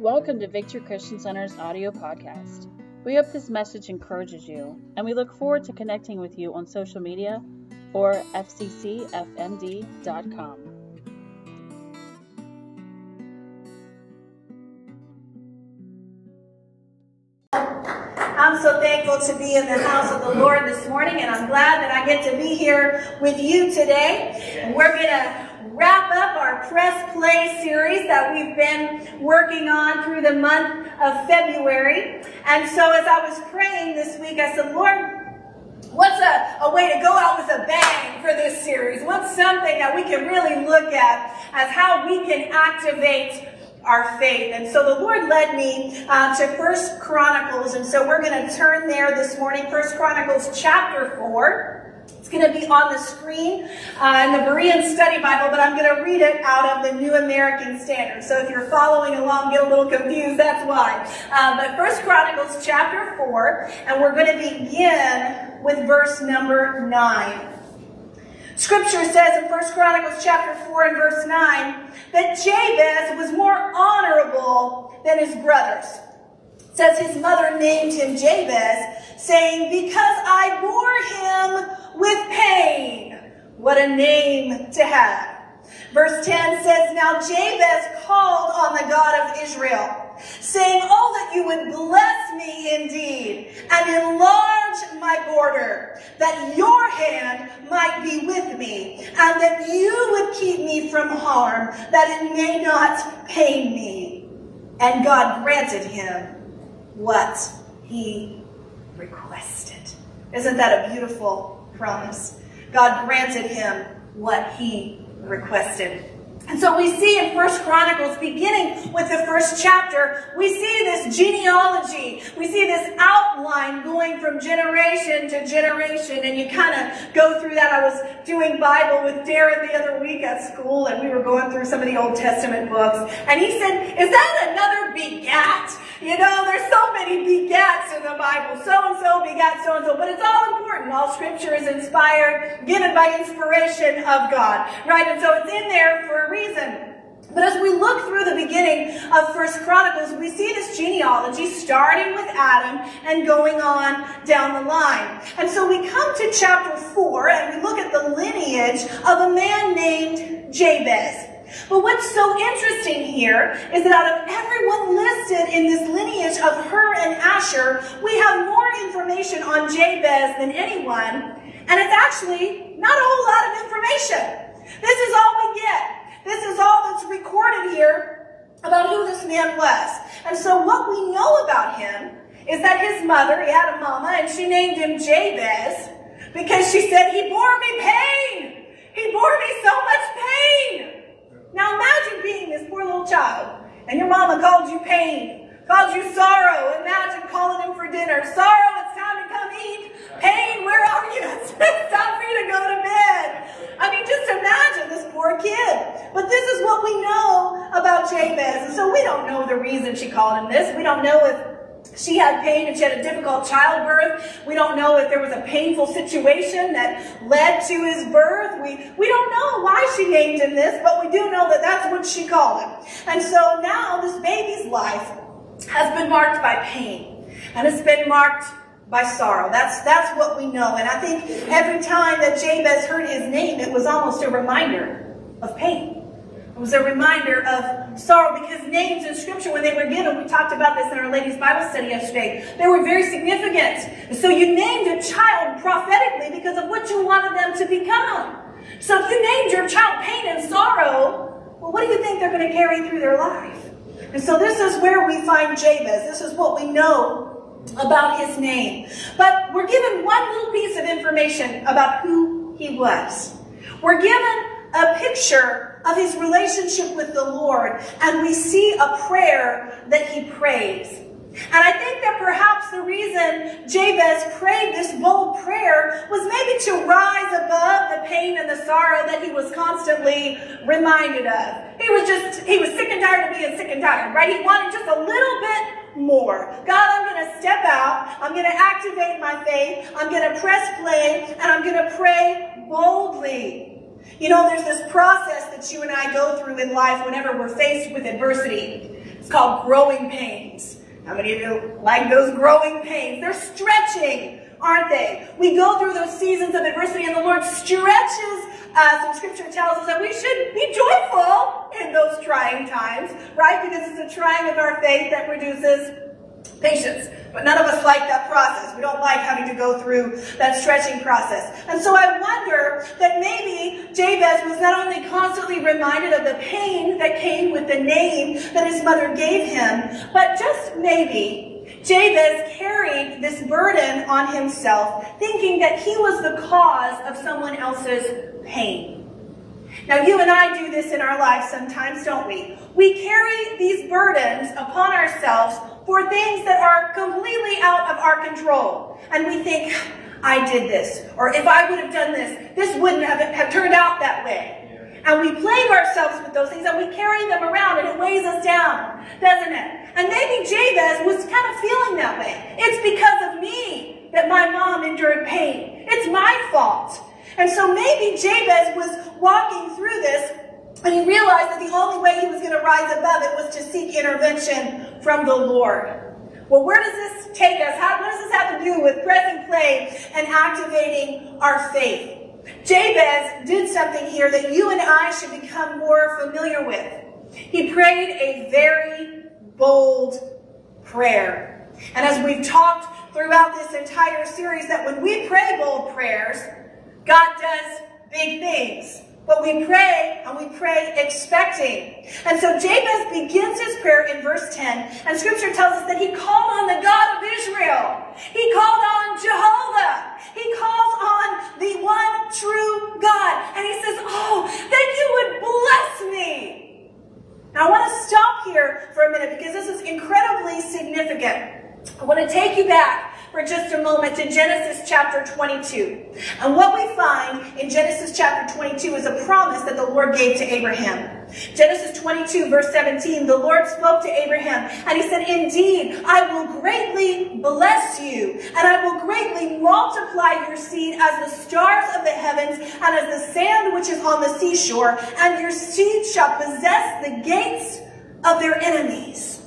Welcome to Victory Christian Center's audio podcast. We hope this message encourages you, and we look forward to connecting with you on social media or fccfmd.com. I'm so thankful to be in the house of the Lord this morning, and I'm glad that I get to be here with you today. We're going to Press Play series that we've been working on through the month of February. And so as I was praying this week, I said, Lord, What's a, a way to go out with a bang for this series? What's something that we can really look at as how we can activate our faith. And so the Lord led me uh, to First Chronicles, and so we're going to turn there this morning. First Chronicles chapter four. Going to be on the screen uh, in the Berean Study Bible, but I'm going to read it out of the New American Standard. So if you're following along, get a little confused, that's why. Uh, but First Chronicles chapter 4, and we're going to begin with verse number 9. Scripture says in 1 Chronicles chapter 4 and verse 9 that Jabez was more honorable than his brothers. It says his mother named him Jabez, saying, Because I bore him with pain. What a name to have. Verse 10 says, Now Jabez called on the God of Israel saying, Oh, that you would bless me indeed and enlarge my border, that your hand might be with me, and that you would keep me from harm, that it may not pain me. And God granted him what he requested. Isn't that a beautiful promise? God granted him what he requested. And so we see in First Chronicles, beginning with the first chapter, we see this genealogy. We see this outline going from generation to generation. And you kind of go through that. I was doing Bible with Darren the other week at school, and we were going through some of the Old Testament books. And he said, Is that another begat? You know, there's so many begats in the Bible. So and so begat so and so. But it's all important. All scripture is inspired, given by inspiration of God. Right? And so it's in there for a reason. But as we look through the beginning of First Chronicles, we see this genealogy starting with Adam and going on down the line. And so we come to chapter 4 and we look at the lineage of a man named Jabez. But what's so interesting here is that out of everyone listed in this lineage of Hur and Asher, we have more information on Jabez than anyone, and it's actually not a whole lot of information. This is all we get. This is all that's recorded here about who this man was. And so what we know about him is that his mother, he had a mama, and she named him Jabez because she said, he bore me pain. He bore me so much pain. Now imagine being this poor little child, and your mama called you pain, called you sorrow. Imagine calling him for dinner. Sorrow, it's time to come eat. Pain, where are you? It's time for you to go to bed. I mean, just imagine this poor kid. But this is what we know about Jabez. And so we don't know the reason she called him this. We don't know if she had pain and she had a difficult childbirth. We don't know if there was a painful situation that led to his birth. We, we don't know why she named him this, but we do know that that's what she called him. And so now this baby's life has been marked by pain and it's been marked by sorrow. That's, that's what we know. And I think every time that Jabez heard his name, it was almost a reminder of pain. Was a reminder of sorrow because names in Scripture, when they were given, we talked about this in our ladies' Bible study yesterday, they were very significant. So you named a child prophetically because of what you wanted them to become. So if you named your child pain and sorrow, well, what do you think they're going to carry through their life? And so this is where we find Jabez. This is what we know about his name. But we're given one little piece of information about who he was. We're given a picture of his relationship with the Lord, and we see a prayer that he prays. And I think that perhaps the reason Jabez prayed this bold prayer was maybe to rise above the pain and the sorrow that he was constantly reminded of. He was just, he was sick and tired of being sick and tired, right? He wanted just a little bit more. God, I'm going to step out. I'm going to activate my faith. I'm going to press play and I'm going to pray boldly. You know, there's this process that you and I go through in life whenever we're faced with adversity. It's called growing pains. How many of you like those growing pains? They're stretching, aren't they? We go through those seasons of adversity and the Lord stretches us, and scripture tells us that we should be joyful in those trying times, right? Because it's a trying of our faith that produces patience. But none of us like that process. We don't like having to go through that stretching process. And so I wonder that maybe Jabez was not only constantly reminded of the pain that came with the name that his mother gave him, but just maybe Jabez carried this burden on himself, thinking that he was the cause of someone else's pain. Now, you and I do this in our lives sometimes, don't we? We carry these burdens upon ourselves for things that are completely out of our control. And we think, I did this. Or if I would have done this, this wouldn't have, have turned out that way. And we plague ourselves with those things and we carry them around and it weighs us down, doesn't it? And maybe Jabez was kind of feeling that way. It's because of me that my mom endured pain. It's my fault. And so maybe Jabez was walking through this and he realized that the only way he was going to rise above it was to seek intervention from the Lord. Well, where does this take us? How, what does this have to do with pressing play and activating our faith? Jabez did something here that you and I should become more familiar with. He prayed a very bold prayer. And as we've talked throughout this entire series, that when we pray bold prayers, God does big things. But we pray, and we pray expecting. And so Jabez begins his prayer in verse 10, and scripture tells us that he called on the God of Israel. He called on Jehovah. He calls on the one true God. And he says, Oh, that you would bless me. Now I want to stop here for a minute because this is incredibly significant. I want to take you back for just a moment to Genesis chapter 22. And what we find in Genesis chapter 22 is a promise that the Lord gave to Abraham. Genesis 22 verse 17, the Lord spoke to Abraham and he said, Indeed, I will greatly bless you and I will greatly multiply your seed as the stars of the heavens and as the sand which is on the seashore and your seed shall possess the gates of their enemies.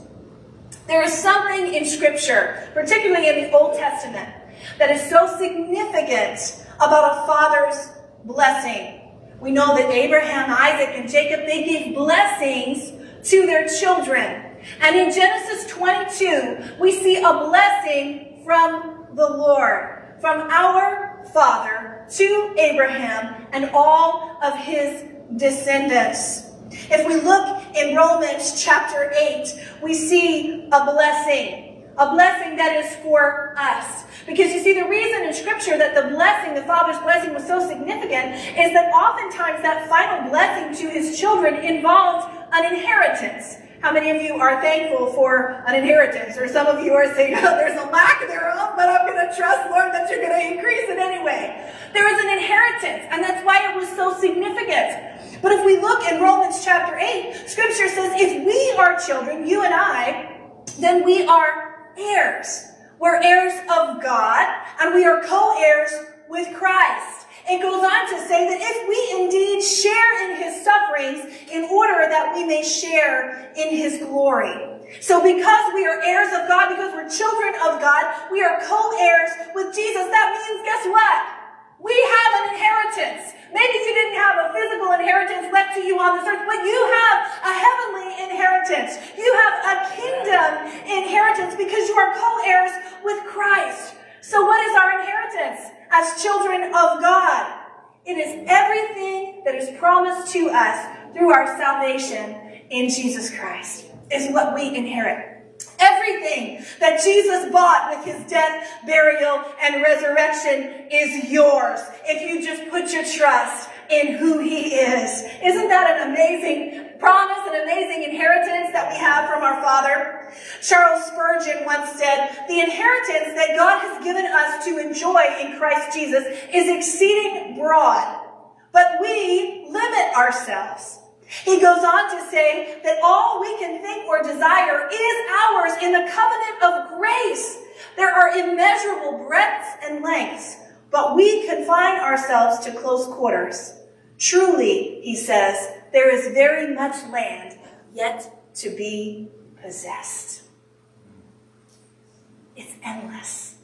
There is something in Scripture, particularly in the Old Testament, that is so significant about a father's blessing. We know that Abraham, Isaac, and Jacob, they gave blessings to their children. And in Genesis 22, we see a blessing from the Lord, from our father to Abraham and all of his descendants. If we look in Romans chapter 8, we see a blessing. A blessing that is for us. Because you see, the reason in Scripture that the blessing, the Father's blessing, was so significant is that oftentimes that final blessing to his children involved an inheritance. How many of you are thankful for an inheritance? Or some of you are saying, oh, there's a lack thereof, but I'm going to trust, Lord, that you're going to increase it anyway. There is an inheritance, and that's why it was so significant. But if we look in Romans chapter 8, scripture says, if we are children, you and I, then we are heirs. We're heirs of God, and we are co-heirs with Christ. It goes on to say that if we indeed share in his sufferings in order that we may share in his glory. So because we are heirs of God, because we're children of God, we are co-heirs with Jesus. That means, guess what? We have an inheritance. Maybe you didn't have a physical inheritance left to you on this earth, but you have a heavenly inheritance. You have a kingdom inheritance because you are co-heirs with Christ. So what is our inheritance as children of God? It is everything that is promised to us through our salvation in Jesus Christ is what we inherit. Everything that Jesus bought with his death, burial, and resurrection is yours if you just put your trust in who he is. Isn't that an amazing promise, an amazing inheritance that we have from our Father? Charles Spurgeon once said, the inheritance that God has given us to enjoy in Christ Jesus is exceeding broad, but we limit ourselves. He goes on to say that all we can think or desire is ours in the covenant of grace. There are immeasurable breadths and lengths, but we confine ourselves to close quarters. Truly, he says, there is very much land yet to be possessed. It's endless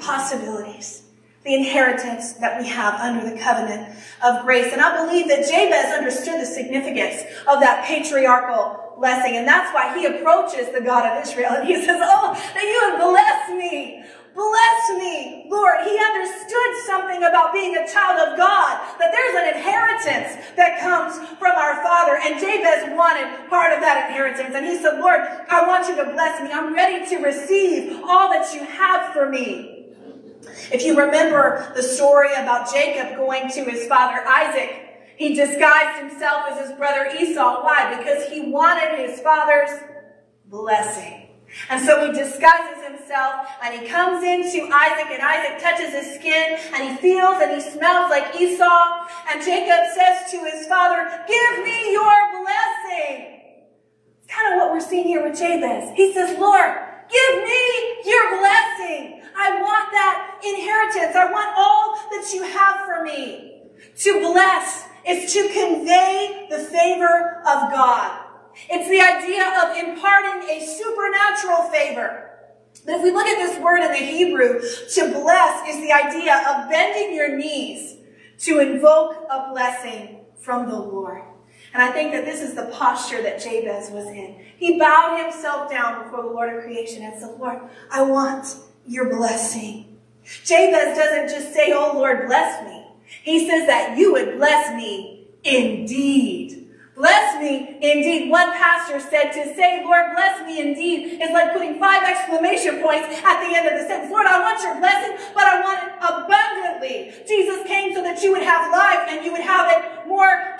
possibilities. The inheritance that we have under the covenant of grace. And I believe that Jabez understood the significance of that patriarchal blessing. And that's why he approaches the God of Israel and he says, Oh, that you would bless me Bless me, Lord. He understood something about being a child of God, that there's an inheritance that comes from our Father. And Jabez wanted part of that inheritance. And he said, Lord, I want you to bless me. I'm ready to receive all that you have for me. If you remember the story about Jacob going to his father Isaac, he disguised himself as his brother Esau. Why? Because he wanted his father's blessing. And so he disguises himself and he comes into Isaac and Isaac touches his skin and he feels and he smells like Esau. And Jacob says to his father, give me your blessing. It's kind of what we're seeing here with Jabez. He says, Lord, give me your blessing. I want that inheritance. I want all that you have for me. To bless is to convey the favor of God. It's the idea of imparting a supernatural favor. But if we look at this word in the Hebrew, to bless is the idea of bending your knees to invoke a blessing from the Lord. And I think that this is the posture that Jabez was in. He bowed himself down before the Lord of creation and said, Lord, I want your blessing. Jabez doesn't just say, oh Lord, bless me. He says that you would bless me indeed. Bless me indeed. One pastor said to say, Lord, bless me indeed is like putting five exclamation points at the end of the sentence. Lord, I want your blessing, but I want it abundantly. Jesus came so that you would have life and you would have it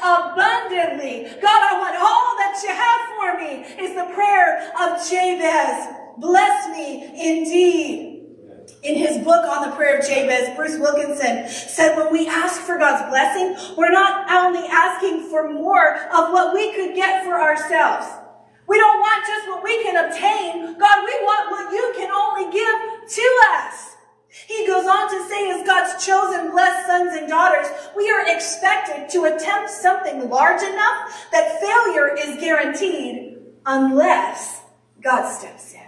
abundantly. God, I want all that you have for me is the prayer of Jabez. Bless me indeed. In his book on the prayer of Jabez, Bruce Wilkinson said, when we ask for God's blessing, we're not only asking for more of what we could get for ourselves. We don't want just what we can obtain. God, we want what you can only give to us. He goes on to say, as God's chosen blessed sons and daughters, we are expected to attempt something large enough that failure is guaranteed unless God steps in.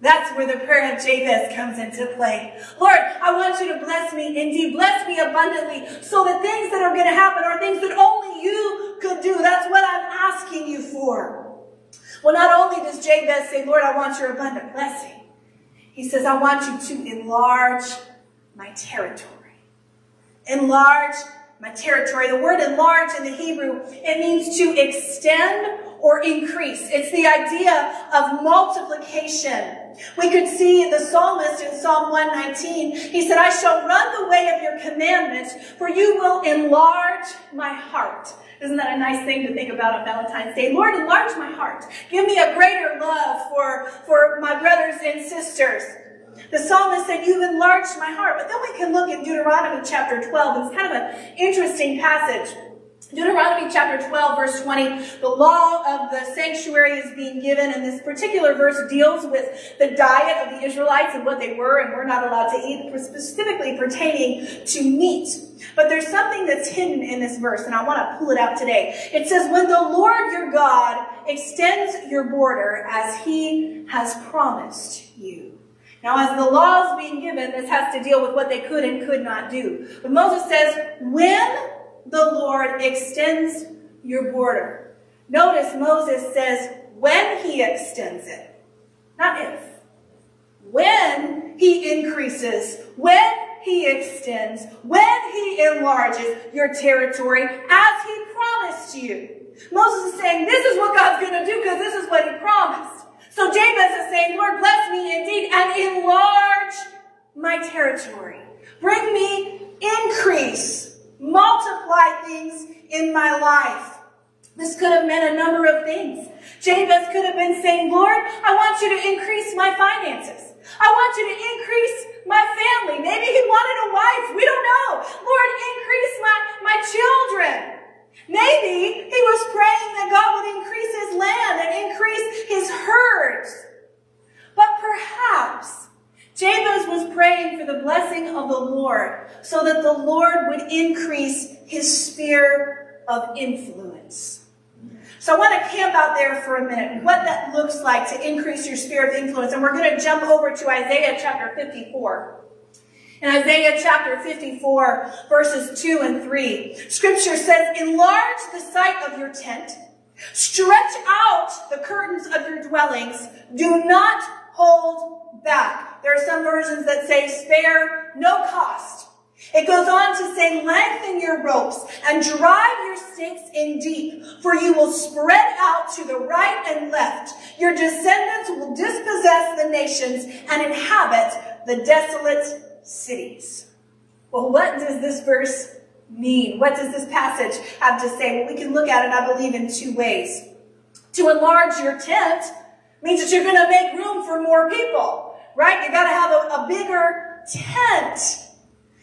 That's where the prayer of Jabez comes into play. Lord, I want you to bless me indeed. Bless me abundantly so the things that are going to happen are things that only you could do. That's what I'm asking you for. Well, not only does Jabez say, Lord, I want your abundant blessing. He says, I want you to enlarge my territory. Enlarge my territory. The word enlarge in the Hebrew, it means to extend or increase. It's the idea of multiplication. We could see the psalmist in Psalm 119. He said, I shall run the way of your commandments, for you will enlarge my heart. Isn't that a nice thing to think about on Valentine's Day? Lord, enlarge my heart. Give me a greater love for, for my brothers and sisters. The psalmist said, You've enlarged my heart. But then we can look at Deuteronomy chapter 12. It's kind of an interesting passage. Deuteronomy chapter 12, verse 20, the law of the sanctuary is being given, and this particular verse deals with the diet of the Israelites and what they were and were not allowed to eat, specifically pertaining to meat. But there's something that's hidden in this verse, and I want to pull it out today. It says, When the Lord your God extends your border as he has promised you. Now, as the law is being given, this has to deal with what they could and could not do. But Moses says, when the Lord extends your border. Notice Moses says when he extends it, not if. When he increases, when he extends, when he enlarges your territory as he promised you. Moses is saying, this is what God's going to do because this is what he promised. So Jabez is saying, Lord, bless me indeed and enlarge my territory. Bring me increase multiply things in my life. This could have meant a number of things. Jabez could have been saying, Lord, I want you to increase my finances. I want you to increase my family. Maybe he wanted a wife. We don't know. Lord, increase my, my children. Maybe he was praying that God would increase his land and increase his herds. But perhaps Jabez was praying for the blessing of the Lord so that the Lord would increase his sphere of influence. So I want to camp out there for a minute, what that looks like to increase your sphere of influence. And we're going to jump over to Isaiah chapter 54. In Isaiah chapter 54, verses 2 and 3, scripture says, Enlarge the site of your tent, stretch out the curtains of your dwellings, do not hold back. There are some versions that say, spare no cost. It goes on to say, lengthen your ropes and drive your stakes in deep, for you will spread out to the right and left. Your descendants will dispossess the nations and inhabit the desolate cities. Well, what does this verse mean? What does this passage have to say? Well, we can look at it, I believe, in two ways. To enlarge your tent means that you're going to make room for more people, right? You got to have a, a bigger tent.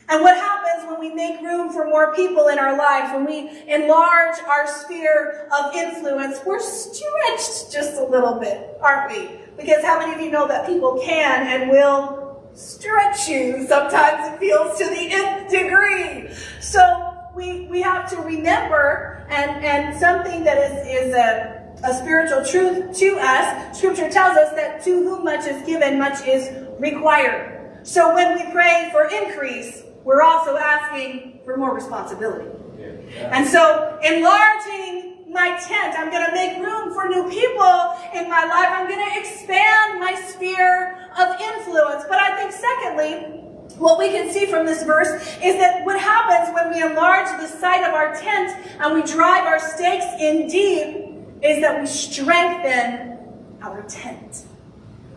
And what happens when we make room for more people in our life, when we enlarge our sphere of influence, we're stretched just a little bit, aren't we? Because how many of you know that people can and will stretch you? Sometimes it feels to the nth degree. So we, we have to remember, and, and something that is, is a, a spiritual truth to us, scripture tells us that to whom much is given, much is required. So when we pray for increase, we're also asking for more responsibility. And so enlarging my tent, I'm going to make room for new people in my life. I'm going to expand my sphere of influence. But I think secondly, what we can see from this verse is that what happens when we enlarge the site of our tent and we drive our stakes in deep is that we strengthen our tent.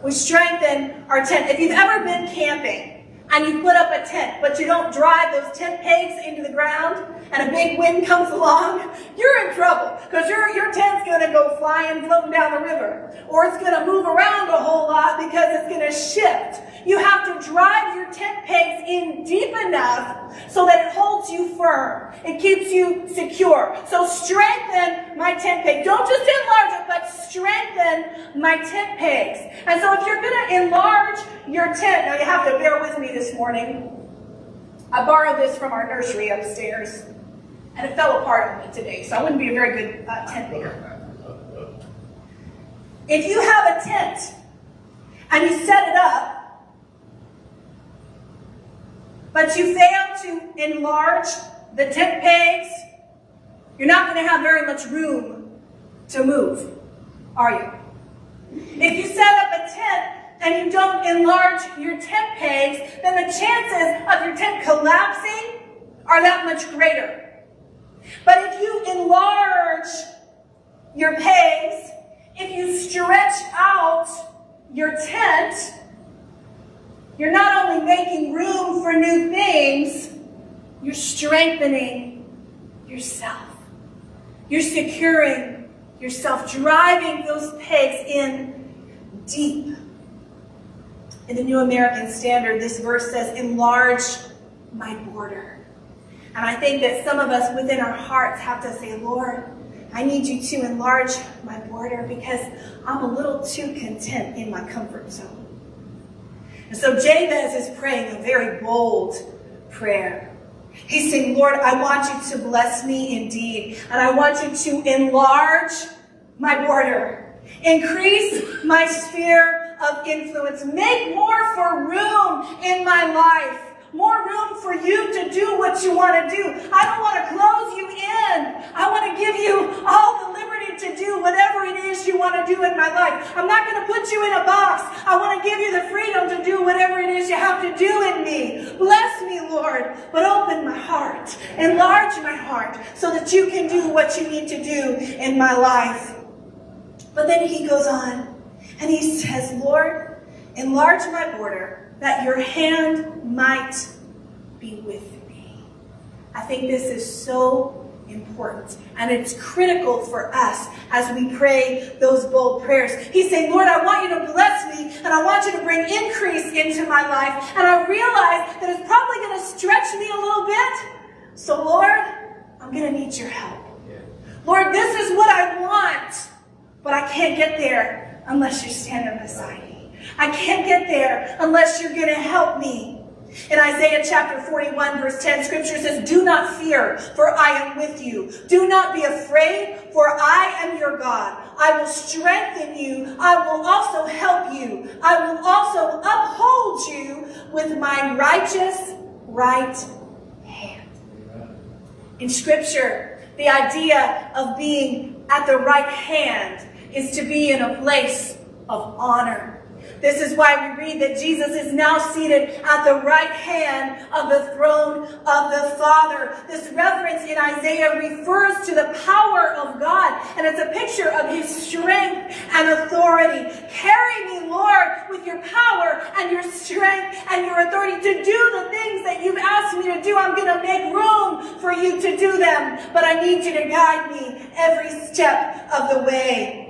We strengthen our tent. If you've ever been camping, and you put up a tent, but you don't drive those tent pegs into the ground, and a big wind comes along, you're in trouble because your, your tent's going to go flying, floating down the river. Or it's going to move around a whole lot because it's going to shift. You have to drive your tent pegs in deep enough so that it holds you firm. It keeps you secure. So strengthen my tent peg. Don't just enlarge it, but my tent pegs. And so if you're going to enlarge your tent, now you have to bear with me this morning. I borrowed this from our nursery upstairs, and it fell apart on me today, so I wouldn't be a very good uh, tent maker. If you have a tent and you set it up, but you fail to enlarge the tent pegs, you're not going to have very much room to move, are you? If you set up a tent and you don't enlarge your tent pegs, then the chances of your tent collapsing are that much greater. But if you enlarge your pegs, if you stretch out your tent, you're not only making room for new things, you're strengthening yourself. You're securing yourself, driving those pegs in deep. In the New American Standard, this verse says, enlarge my border. And I think that some of us within our hearts have to say, Lord, I need you to enlarge my border because I'm a little too content in my comfort zone. And so Jabez is praying a very bold prayer. He's saying, Lord, I want you to bless me indeed, and I want you to enlarge my border, increase my sphere of influence, make more for room in my life more room for you to do what you want to do. I don't want to close you in. I want to give you all the liberty to do whatever it is you want to do in my life. I'm not going to put you in a box. I want to give you the freedom to do whatever it is you have to do in me. Bless me, Lord, but open my heart. Enlarge my heart so that you can do what you need to do in my life. But then he goes on and he says, Lord, enlarge my border that your hand might be with me. I think this is so important. And it's critical for us as we pray those bold prayers. He's saying, Lord, I want you to bless me and I want you to bring increase into my life. And I realize that it's probably going to stretch me a little bit. So, Lord, I'm going to need your help. Lord, this is what I want, but I can't get there unless you're standing beside me. I can't get there unless you're going to help me. In Isaiah chapter 41, verse 10, scripture says, Do not fear, for I am with you. Do not be afraid, for I am your God. I will strengthen you. I will also help you. I will also uphold you with my righteous right hand. In scripture, the idea of being at the right hand is to be in a place of honor. This is why we read that Jesus is now seated at the right hand of the throne of the Father. This reference in Isaiah refers to the power of God, and it's a picture of his strength and authority. Carry me, Lord, with your power and your strength and your authority to do the things that you've asked me to do. I'm going to make room for you to do them, but I need you to guide me every step of the way.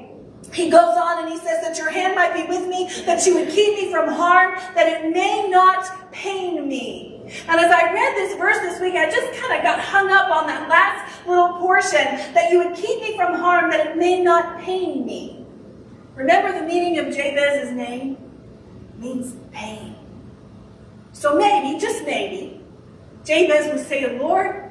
He goes on and he says that your hand might be with me, that you would keep me from harm, that it may not pain me. And as I read this verse this week, I just kind of got hung up on that last little portion, that you would keep me from harm, that it may not pain me. Remember the meaning of Jabez's name? It means pain. So maybe, just maybe, Jabez was saying, Lord,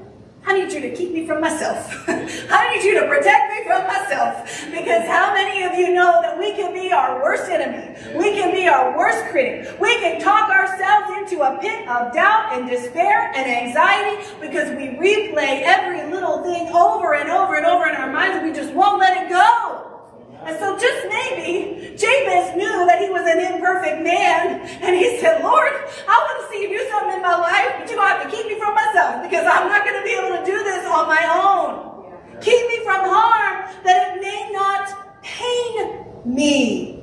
I need you to keep me from myself. I need you to protect me from myself. Because how many of you know that we can be our worst enemy? We can be our worst critic. We can talk ourselves into a pit of doubt and despair and anxiety because we replay every little thing over and over and over in our minds and we just won't let it go. And so just maybe Jabez knew that he was an imperfect man. And he said, Lord, I want to see you do something in my life, but you're going to have to keep me from because I'm not going to be able to do this on my own. Keep me from harm that it may not pain me.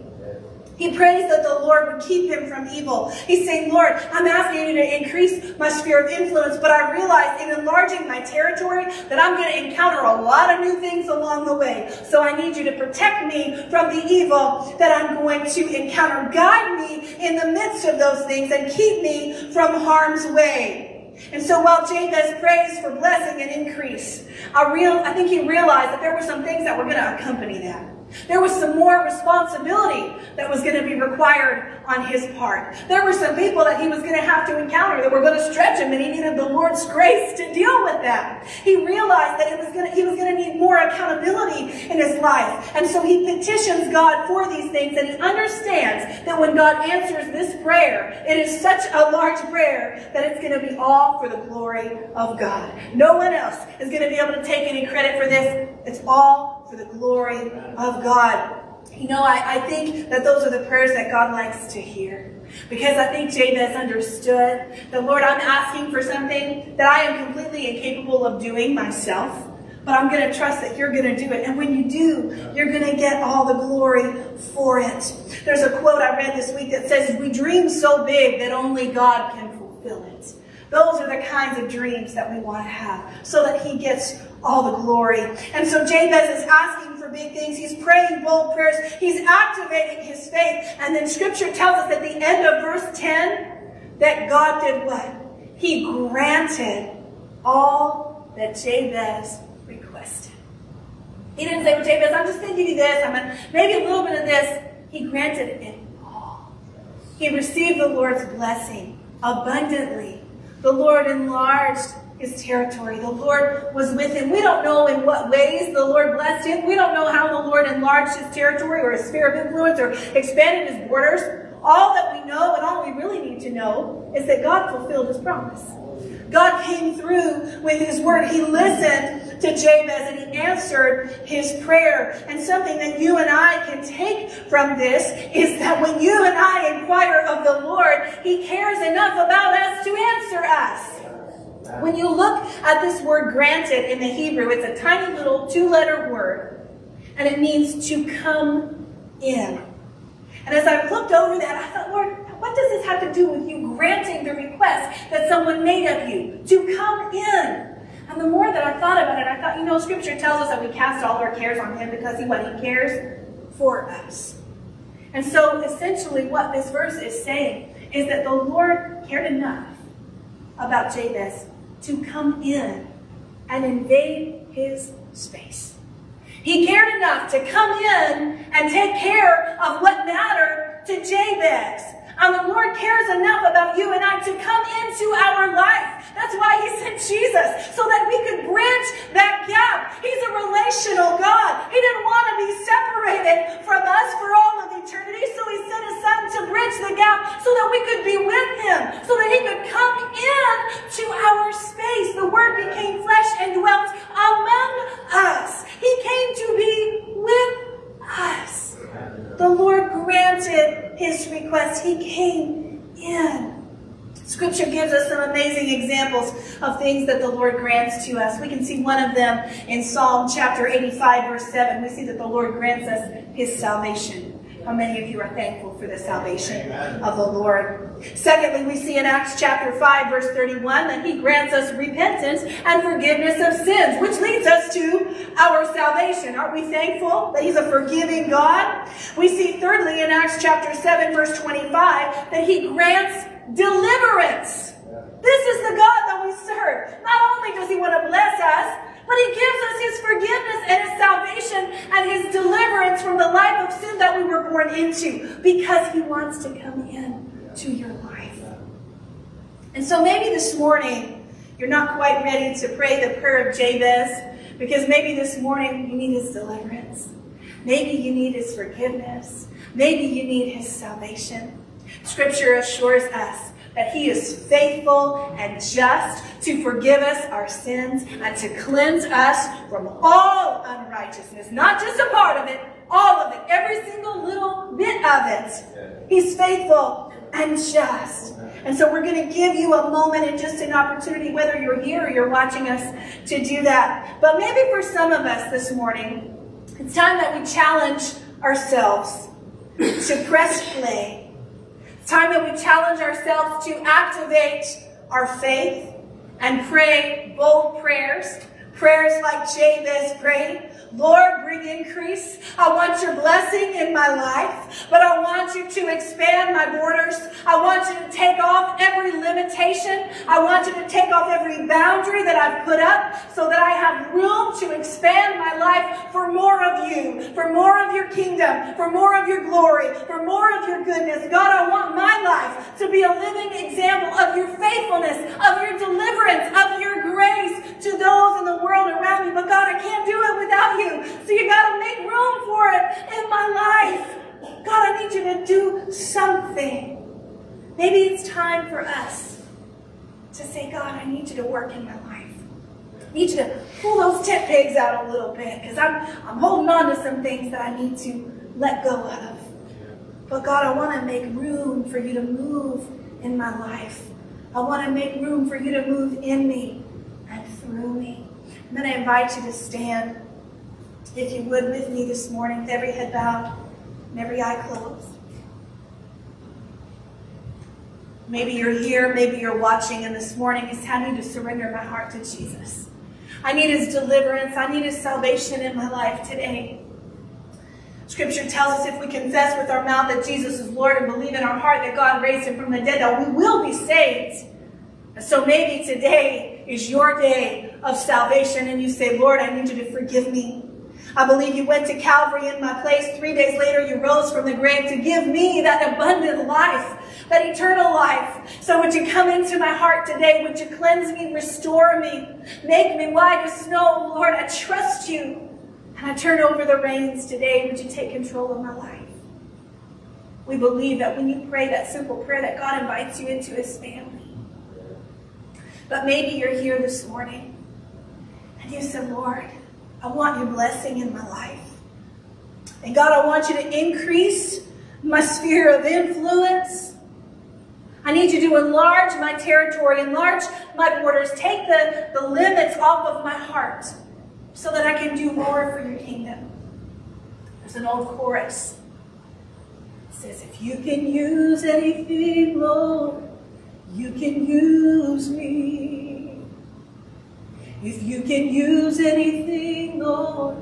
He prays that the Lord would keep him from evil. He's saying, Lord, I'm asking you to increase my sphere of influence, but I realize in enlarging my territory that I'm going to encounter a lot of new things along the way. So I need you to protect me from the evil that I'm going to encounter. Guide me in the midst of those things and keep me from harm's way. And so while Jabez prays for blessing and increase, I, real, I think he realized that there were some things that were going to accompany that. There was some more responsibility that was going to be required on his part. There were some people that he was going to have to encounter that were going to stretch him and he needed the Lord's grace to deal with them. He realized that it was going to, he was going to need more accountability in his life. And so he petitions God for these things and he understands that when God answers this prayer, it is such a large prayer that it's going to be all for the glory of God. No one else is going to be able to take any credit for this. It's all for the glory of God. You know, I, I think that those are the prayers that God likes to hear. Because I think Jabez understood that, Lord, I'm asking for something that I am completely incapable of doing myself. But I'm going to trust that you're going to do it. And when you do, you're going to get all the glory for it. There's a quote I read this week that says, We dream so big that only God can fulfill it. Those are the kinds of dreams that we want to have so that he gets all the glory. And so Jabez is asking for big things. He's praying bold prayers. He's activating his faith. And then scripture tells us at the end of verse 10 that God did what? He granted all that Jabez requested. He didn't say, well, Jabez, I'm just going to give you this. I'm going maybe a little bit of this. He granted it all. He received the Lord's blessing abundantly. The Lord enlarged his territory. The Lord was with him. We don't know in what ways the Lord blessed him. We don't know how the Lord enlarged his territory or his sphere of influence or expanded his borders. All that we know and all we really need to know is that God fulfilled his promise. God came through with his word. He listened to Jabez and he answered his prayer. And something that you and I can take from this is that when you and I inquire of the Lord, he cares enough about us to answer us. When you look at this word granted in the Hebrew, it's a tiny little two-letter word, and it means to come in. And as I looked over that, I thought, Lord, what does this have to do with you granting the request that someone made of you to come in? And the more that I thought about it, I thought, you know, Scripture tells us that we cast all our cares on Him because He what He cares for us. And so, essentially, what this verse is saying is that the Lord cared enough about Jabez to come in and invade his space. He cared enough to come in and take care of what mattered to Jabez. And the Lord cares enough about you and I to come into our life. That's why he sent Jesus, so that we could bridge that gap. He's a relational God. He didn't want to be separated eternity. So he sent his son to bridge the gap so that we could be with him, so that he could come in to our space. The word became flesh and dwelt among us. He came to be with us. The Lord granted his request. He came in. Scripture gives us some amazing examples of things that the Lord grants to us. We can see one of them in Psalm chapter 85, verse 7. We see that the Lord grants us his salvation. How many of you are thankful for the salvation of the Lord? Secondly, we see in Acts chapter 5, verse 31, that he grants us repentance and forgiveness of sins, which leads us to our salvation. Aren't we thankful that he's a forgiving God? We see thirdly in Acts chapter 7, verse 25, that he grants deliverance. This is the God that we serve. Not only does he want to bless us, but he gives us his forgiveness and his salvation and his deliverance from the life of sin that we were born into because he wants to come in to your life. And so maybe this morning you're not quite ready to pray the prayer of Jabez because maybe this morning you need his deliverance. Maybe you need his forgiveness. Maybe you need his salvation. Scripture assures us that he is faithful and just to forgive us our sins and to cleanse us from all unrighteousness. Not just a part of it, all of it, every single little bit of it. He's faithful and just. And so we're going to give you a moment and just an opportunity, whether you're here or you're watching us, to do that. But maybe for some of us this morning, it's time that we challenge ourselves to press play time that we challenge ourselves to activate our faith and pray bold prayers, prayers like Jabez prayed, Lord, bring increase. I want your blessing in my life, but I want you to expand my borders. I want you to take off every limitation. I want you to take off every boundary that I've put up so that I have room to expand my life for more of you, for more of your kingdom, for more of your glory, for more of your goodness. God, I want my life to be a living example of your faithfulness, of your deliverance, of your grace to those in the world around me. But God, I can't do it without you. So you got to make room for it in my life. God, I need you to do something. Maybe it's time for us to say, God, I need you to work in my life. I need you to pull those tent pegs out a little bit because I'm, I'm holding on to some things that I need to let go of. But God, I want to make room for you to move in my life. I want to make room for you to move in me through me. And then I invite you to stand if you would, with me this morning, with every head bowed and every eye closed. Maybe you're here, maybe you're watching, and this morning is I need to surrender my heart to Jesus. I need his deliverance. I need his salvation in my life today. Scripture tells us if we confess with our mouth that Jesus is Lord and believe in our heart that God raised him from the dead, that we will be saved. So maybe today is your day of salvation and you say, Lord, I need you to forgive me. I believe you went to Calvary in my place. Three days later, you rose from the grave to give me that abundant life, that eternal life. So would you come into my heart today? Would you cleanse me, restore me, make me white as snow? Lord, I trust you. And I turn over the reins today. Would you take control of my life? We believe that when you pray that simple prayer that God invites you into his family. But maybe you're here this morning and you said, Lord, I want your blessing in my life. And God, I want you to increase my sphere of influence. I need you to enlarge my territory, enlarge my borders, take the, the limits off of my heart so that I can do more for your kingdom. There's an old chorus. It says, if you can use anything, Lord, you can use me. If you can use anything, Lord,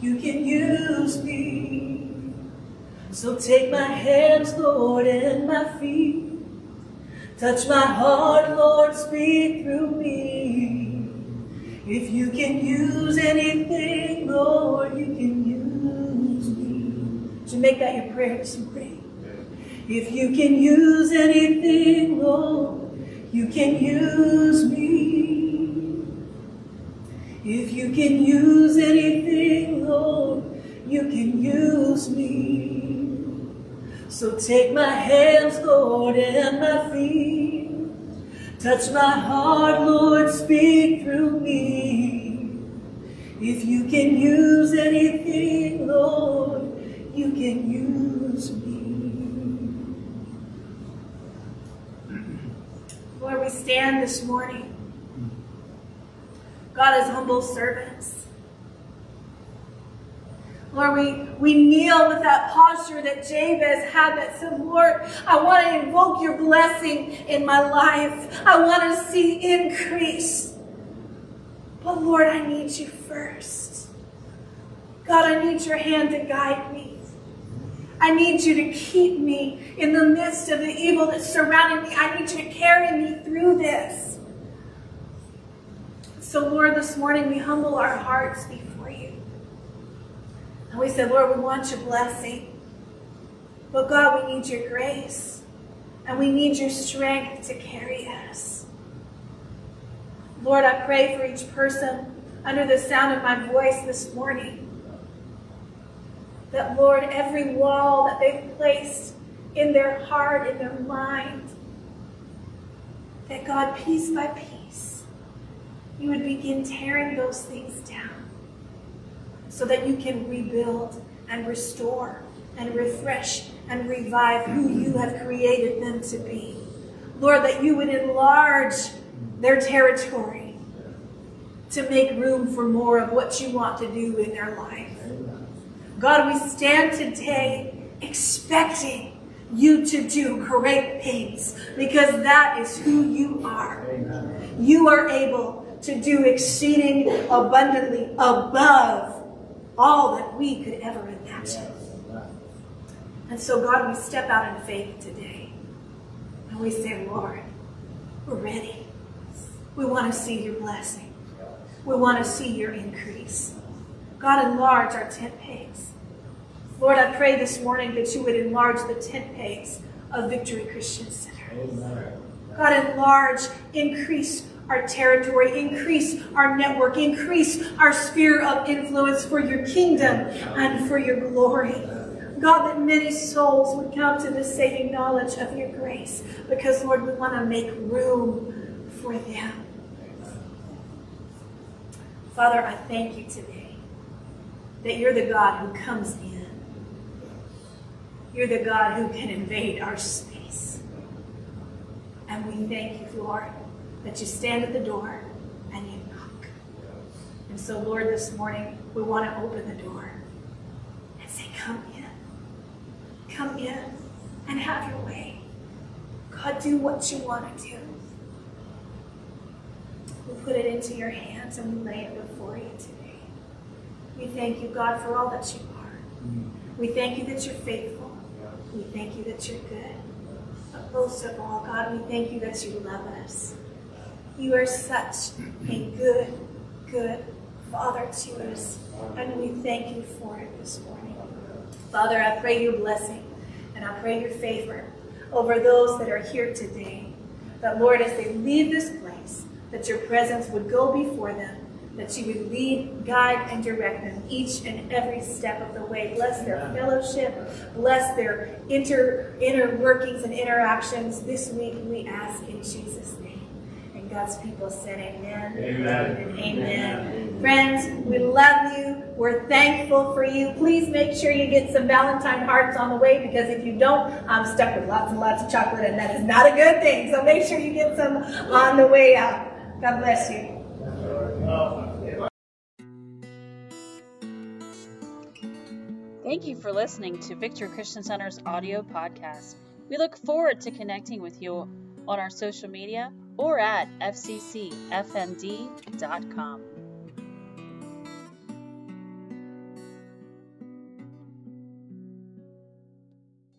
you can use me. So take my hands, Lord, and my feet. Touch my heart, Lord, speak through me. If you can use anything, Lord, you can use me. So make that your prayer this morning. If you can use anything, Lord, you can use me. If you can use anything, Lord, you can use me. So take my hands, Lord, and my feet. Touch my heart, Lord, speak through me. If you can use anything, Lord, you can use me. Stand this morning, God, as humble servants. Lord, we, we kneel with that posture that Jabez had that said, Lord, I want to invoke your blessing in my life. I want to see increase. But Lord, I need you first. God, I need your hand to guide me. I need you to keep me in the midst of the evil that's surrounding me. I need you to carry me through this. So, Lord, this morning we humble our hearts before you. And we say, Lord, we want your blessing. But God, we need your grace. And we need your strength to carry us. Lord, I pray for each person under the sound of my voice this morning. That, Lord, every wall that they've placed in their heart, in their mind, that God, piece by piece, you would begin tearing those things down so that you can rebuild and restore and refresh and revive who you have created them to be. Lord, that you would enlarge their territory to make room for more of what you want to do in their life. God, we stand today expecting you to do great things because that is who you are. You are able to do exceeding abundantly above all that we could ever imagine. And so, God, we step out in faith today and we say, Lord, we're ready. We want to see your blessing. We want to see your increase. God, enlarge our tent pegs. Lord, I pray this morning that you would enlarge the tent pegs of Victory Christian Center. God, enlarge, increase our territory, increase our network, increase our sphere of influence for your kingdom and for your glory. God, that many souls would come to the saving knowledge of your grace because, Lord, we want to make room for them. Father, I thank you today that you're the God who comes in. You're the God who can invade our space. And we thank you, Lord, that you stand at the door and you knock. And so, Lord, this morning we want to open the door and say, Come in. Come in and have your way. God, do what you want to do. We put it into your hands and we lay it before you today. We thank you, God, for all that you are. Mm. We thank you that you're faithful. We thank you that you're good. But most of all, God, we thank you that you love us. You are such a good, good Father to us. And we thank you for it this morning. Father, I pray your blessing and I pray your favor over those that are here today. That, Lord, as they leave this place, that your presence would go before them, that you would lead, guide, and direct them each and every step of the way. Bless their fellowship, bless their inter, inner workings and interactions. This week we ask in Jesus' name. And God's people said amen. Amen. And amen. Friends, we love you. We're thankful for you. Please make sure you get some Valentine hearts on the way because if you don't, I'm stuck with lots and lots of chocolate and that is not a good thing. So make sure you get some on the way out. God bless you. Thank you for listening to Victory Christian Center's audio podcast. We look forward to connecting with you on our social media or at fccfmd.com.